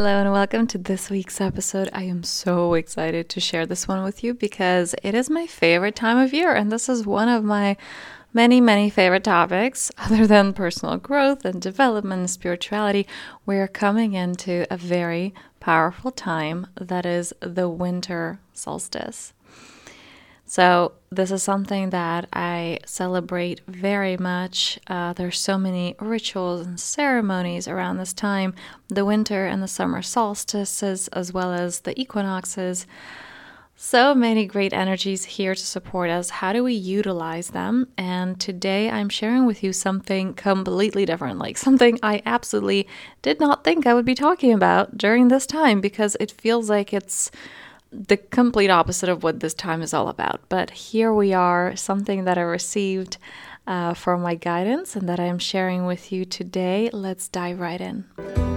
Hello and welcome to this week's episode. I am so excited to share this one with you because it is my favorite time of year, and this is one of my many, many favorite topics other than personal growth and development and spirituality. We're coming into a very powerful time that is the winter solstice. So, this is something that I celebrate very much. Uh, there's so many rituals and ceremonies around this time the winter and the summer solstices, as well as the equinoxes. So many great energies here to support us. How do we utilize them? And today I'm sharing with you something completely different, like something I absolutely did not think I would be talking about during this time because it feels like it's the complete opposite of what this time is all about. But here we are, something that I received uh, from my guidance and that I am sharing with you today. Let's dive right in.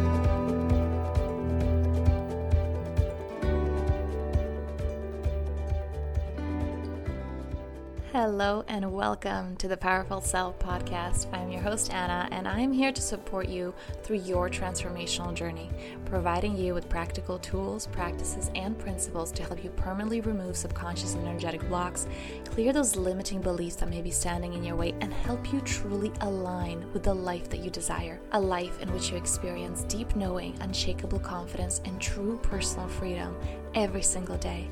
Hello and welcome to the Powerful Self podcast. I'm your host, Anna, and I'm here to support you through your transformational journey, providing you with practical tools, practices, and principles to help you permanently remove subconscious and energetic blocks, clear those limiting beliefs that may be standing in your way, and help you truly align with the life that you desire a life in which you experience deep knowing, unshakable confidence, and true personal freedom every single day.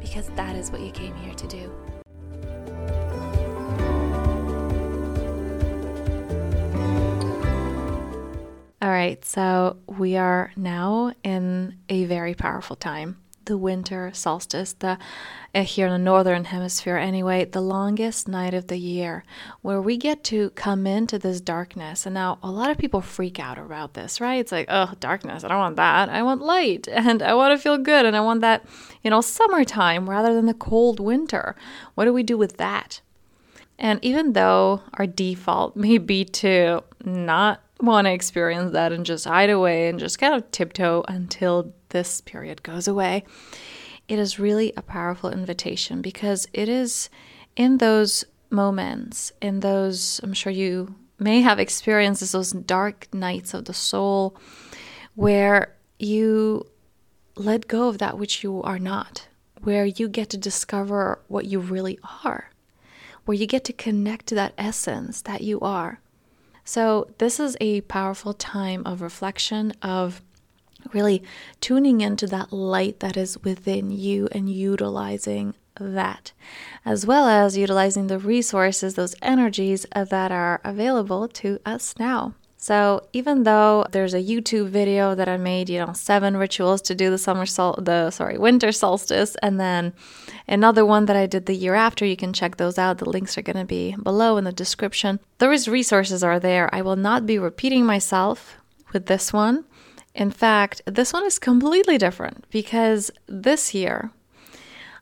Because that is what you came here to do. Right, so we are now in a very powerful time. The winter solstice, the uh, here in the northern hemisphere anyway, the longest night of the year, where we get to come into this darkness. And now a lot of people freak out about this, right? It's like, oh, darkness, I don't want that. I want light and I want to feel good and I want that, you know, summertime rather than the cold winter. What do we do with that? And even though our default may be to not want to experience that and just hide away and just kind of tiptoe until this period goes away. It is really a powerful invitation because it is in those moments, in those, I'm sure you may have experienced those dark nights of the soul where you let go of that which you are not, where you get to discover what you really are, where you get to connect to that essence that you are. So, this is a powerful time of reflection, of really tuning into that light that is within you and utilizing that, as well as utilizing the resources, those energies uh, that are available to us now. So even though there's a YouTube video that I made, you know, seven rituals to do the summer sol the sorry, winter solstice and then another one that I did the year after, you can check those out. The links are going to be below in the description. Those resources are there. I will not be repeating myself with this one. In fact, this one is completely different because this year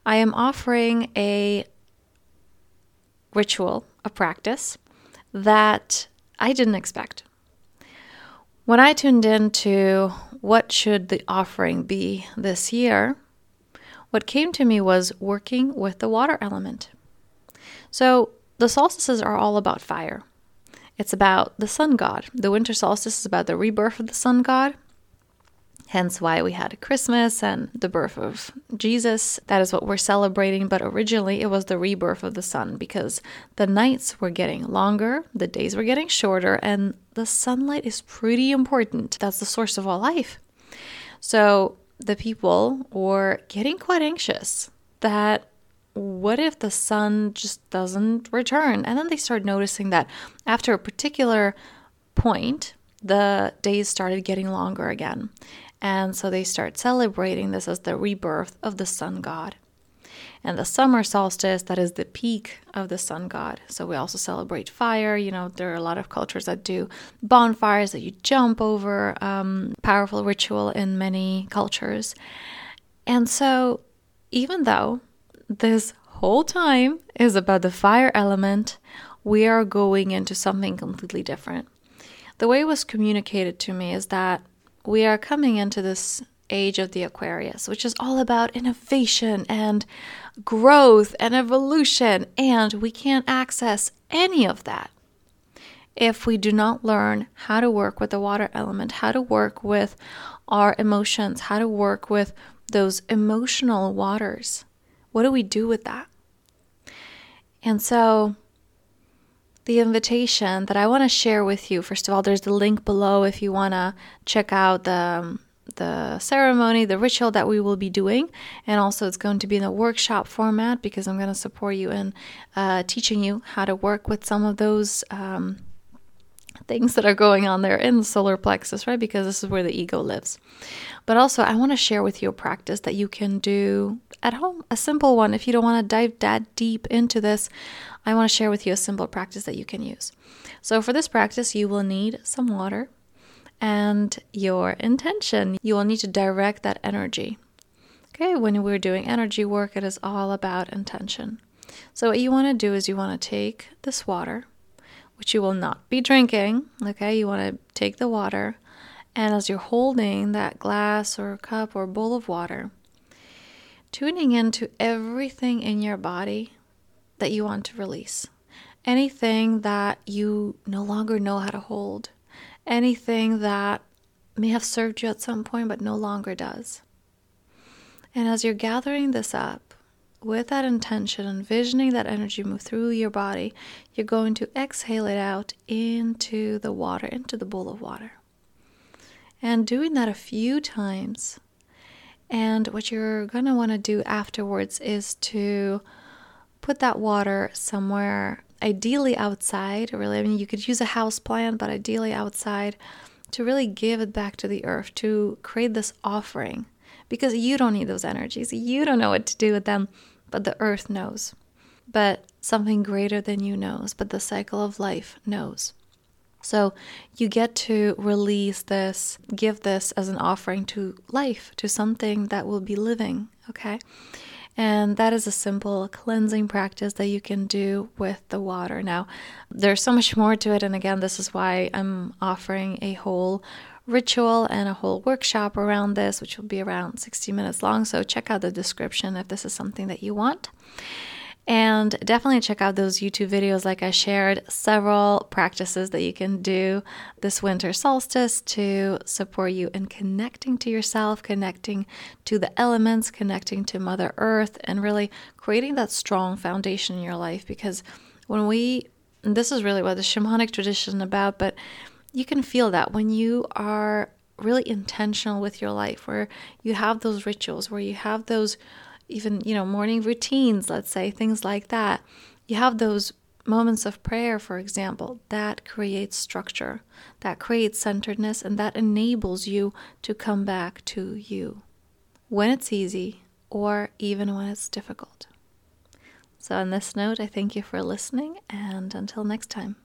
I am offering a ritual, a practice that I didn't expect. When I tuned into what should the offering be this year, what came to me was working with the water element. So the solstices are all about fire. It's about the sun god. The winter solstice is about the rebirth of the sun god hence why we had Christmas and the birth of Jesus. That is what we're celebrating, but originally it was the rebirth of the sun because the nights were getting longer, the days were getting shorter, and the sunlight is pretty important. That's the source of all life. So the people were getting quite anxious that what if the sun just doesn't return? And then they started noticing that after a particular point, the days started getting longer again. And so they start celebrating this as the rebirth of the sun god. And the summer solstice, that is the peak of the sun god. So we also celebrate fire. You know, there are a lot of cultures that do bonfires that you jump over, um, powerful ritual in many cultures. And so, even though this whole time is about the fire element, we are going into something completely different. The way it was communicated to me is that we are coming into this age of the Aquarius, which is all about innovation and growth and evolution, and we can't access any of that if we do not learn how to work with the water element, how to work with our emotions, how to work with those emotional waters. What do we do with that? And so, the invitation that I want to share with you, first of all, there's the link below if you want to check out the. Um, the ceremony, the ritual that we will be doing, and also it's going to be in a workshop format because I'm going to support you in uh, teaching you how to work with some of those um, things that are going on there in the solar plexus, right? Because this is where the ego lives. But also, I want to share with you a practice that you can do at home, a simple one. If you don't want to dive that deep into this, I want to share with you a simple practice that you can use. So, for this practice, you will need some water and your intention. You will need to direct that energy. Okay, when we're doing energy work, it is all about intention. So, what you want to do is you want to take this water which you will not be drinking. Okay, you want to take the water, and as you're holding that glass or cup or bowl of water, tuning into everything in your body that you want to release. Anything that you no longer know how to hold, anything that may have served you at some point but no longer does. And as you're gathering this up, with that intention, envisioning that energy move through your body, you're going to exhale it out into the water, into the bowl of water. And doing that a few times. And what you're going to want to do afterwards is to put that water somewhere, ideally outside. Really, I mean, you could use a house plant, but ideally outside to really give it back to the earth, to create this offering because you don't need those energies. You don't know what to do with them but the earth knows. But something greater than you knows, but the cycle of life knows. So you get to release this, give this as an offering to life, to something that will be living, okay? And that is a simple cleansing practice that you can do with the water. Now, there's so much more to it. And again, this is why I'm offering a whole ritual and a whole workshop around this, which will be around 60 minutes long. So check out the description if this is something that you want. And definitely check out those YouTube videos, like I shared, several practices that you can do this winter solstice to support you in connecting to yourself, connecting to the elements, connecting to Mother Earth, and really creating that strong foundation in your life. Because when we, this is really what the shamanic tradition is about, but you can feel that when you are really intentional with your life, where you have those rituals, where you have those even, you know, morning routines, let's say, things like that. You have those moments of prayer, for example, that creates structure, that creates centeredness, and that enables you to come back to you when it's easy or even when it's difficult. So, on this note, I thank you for listening, and until next time.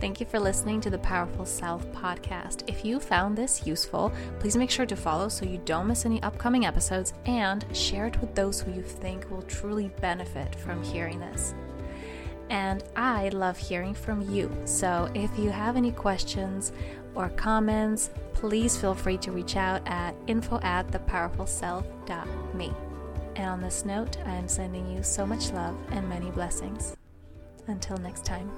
Thank you for listening to the Powerful Self podcast. If you found this useful, please make sure to follow so you don't miss any upcoming episodes and share it with those who you think will truly benefit from hearing this. And I love hearing from you. So if you have any questions or comments, please feel free to reach out at info at thepowerfulself.me. And on this note, I am sending you so much love and many blessings. Until next time.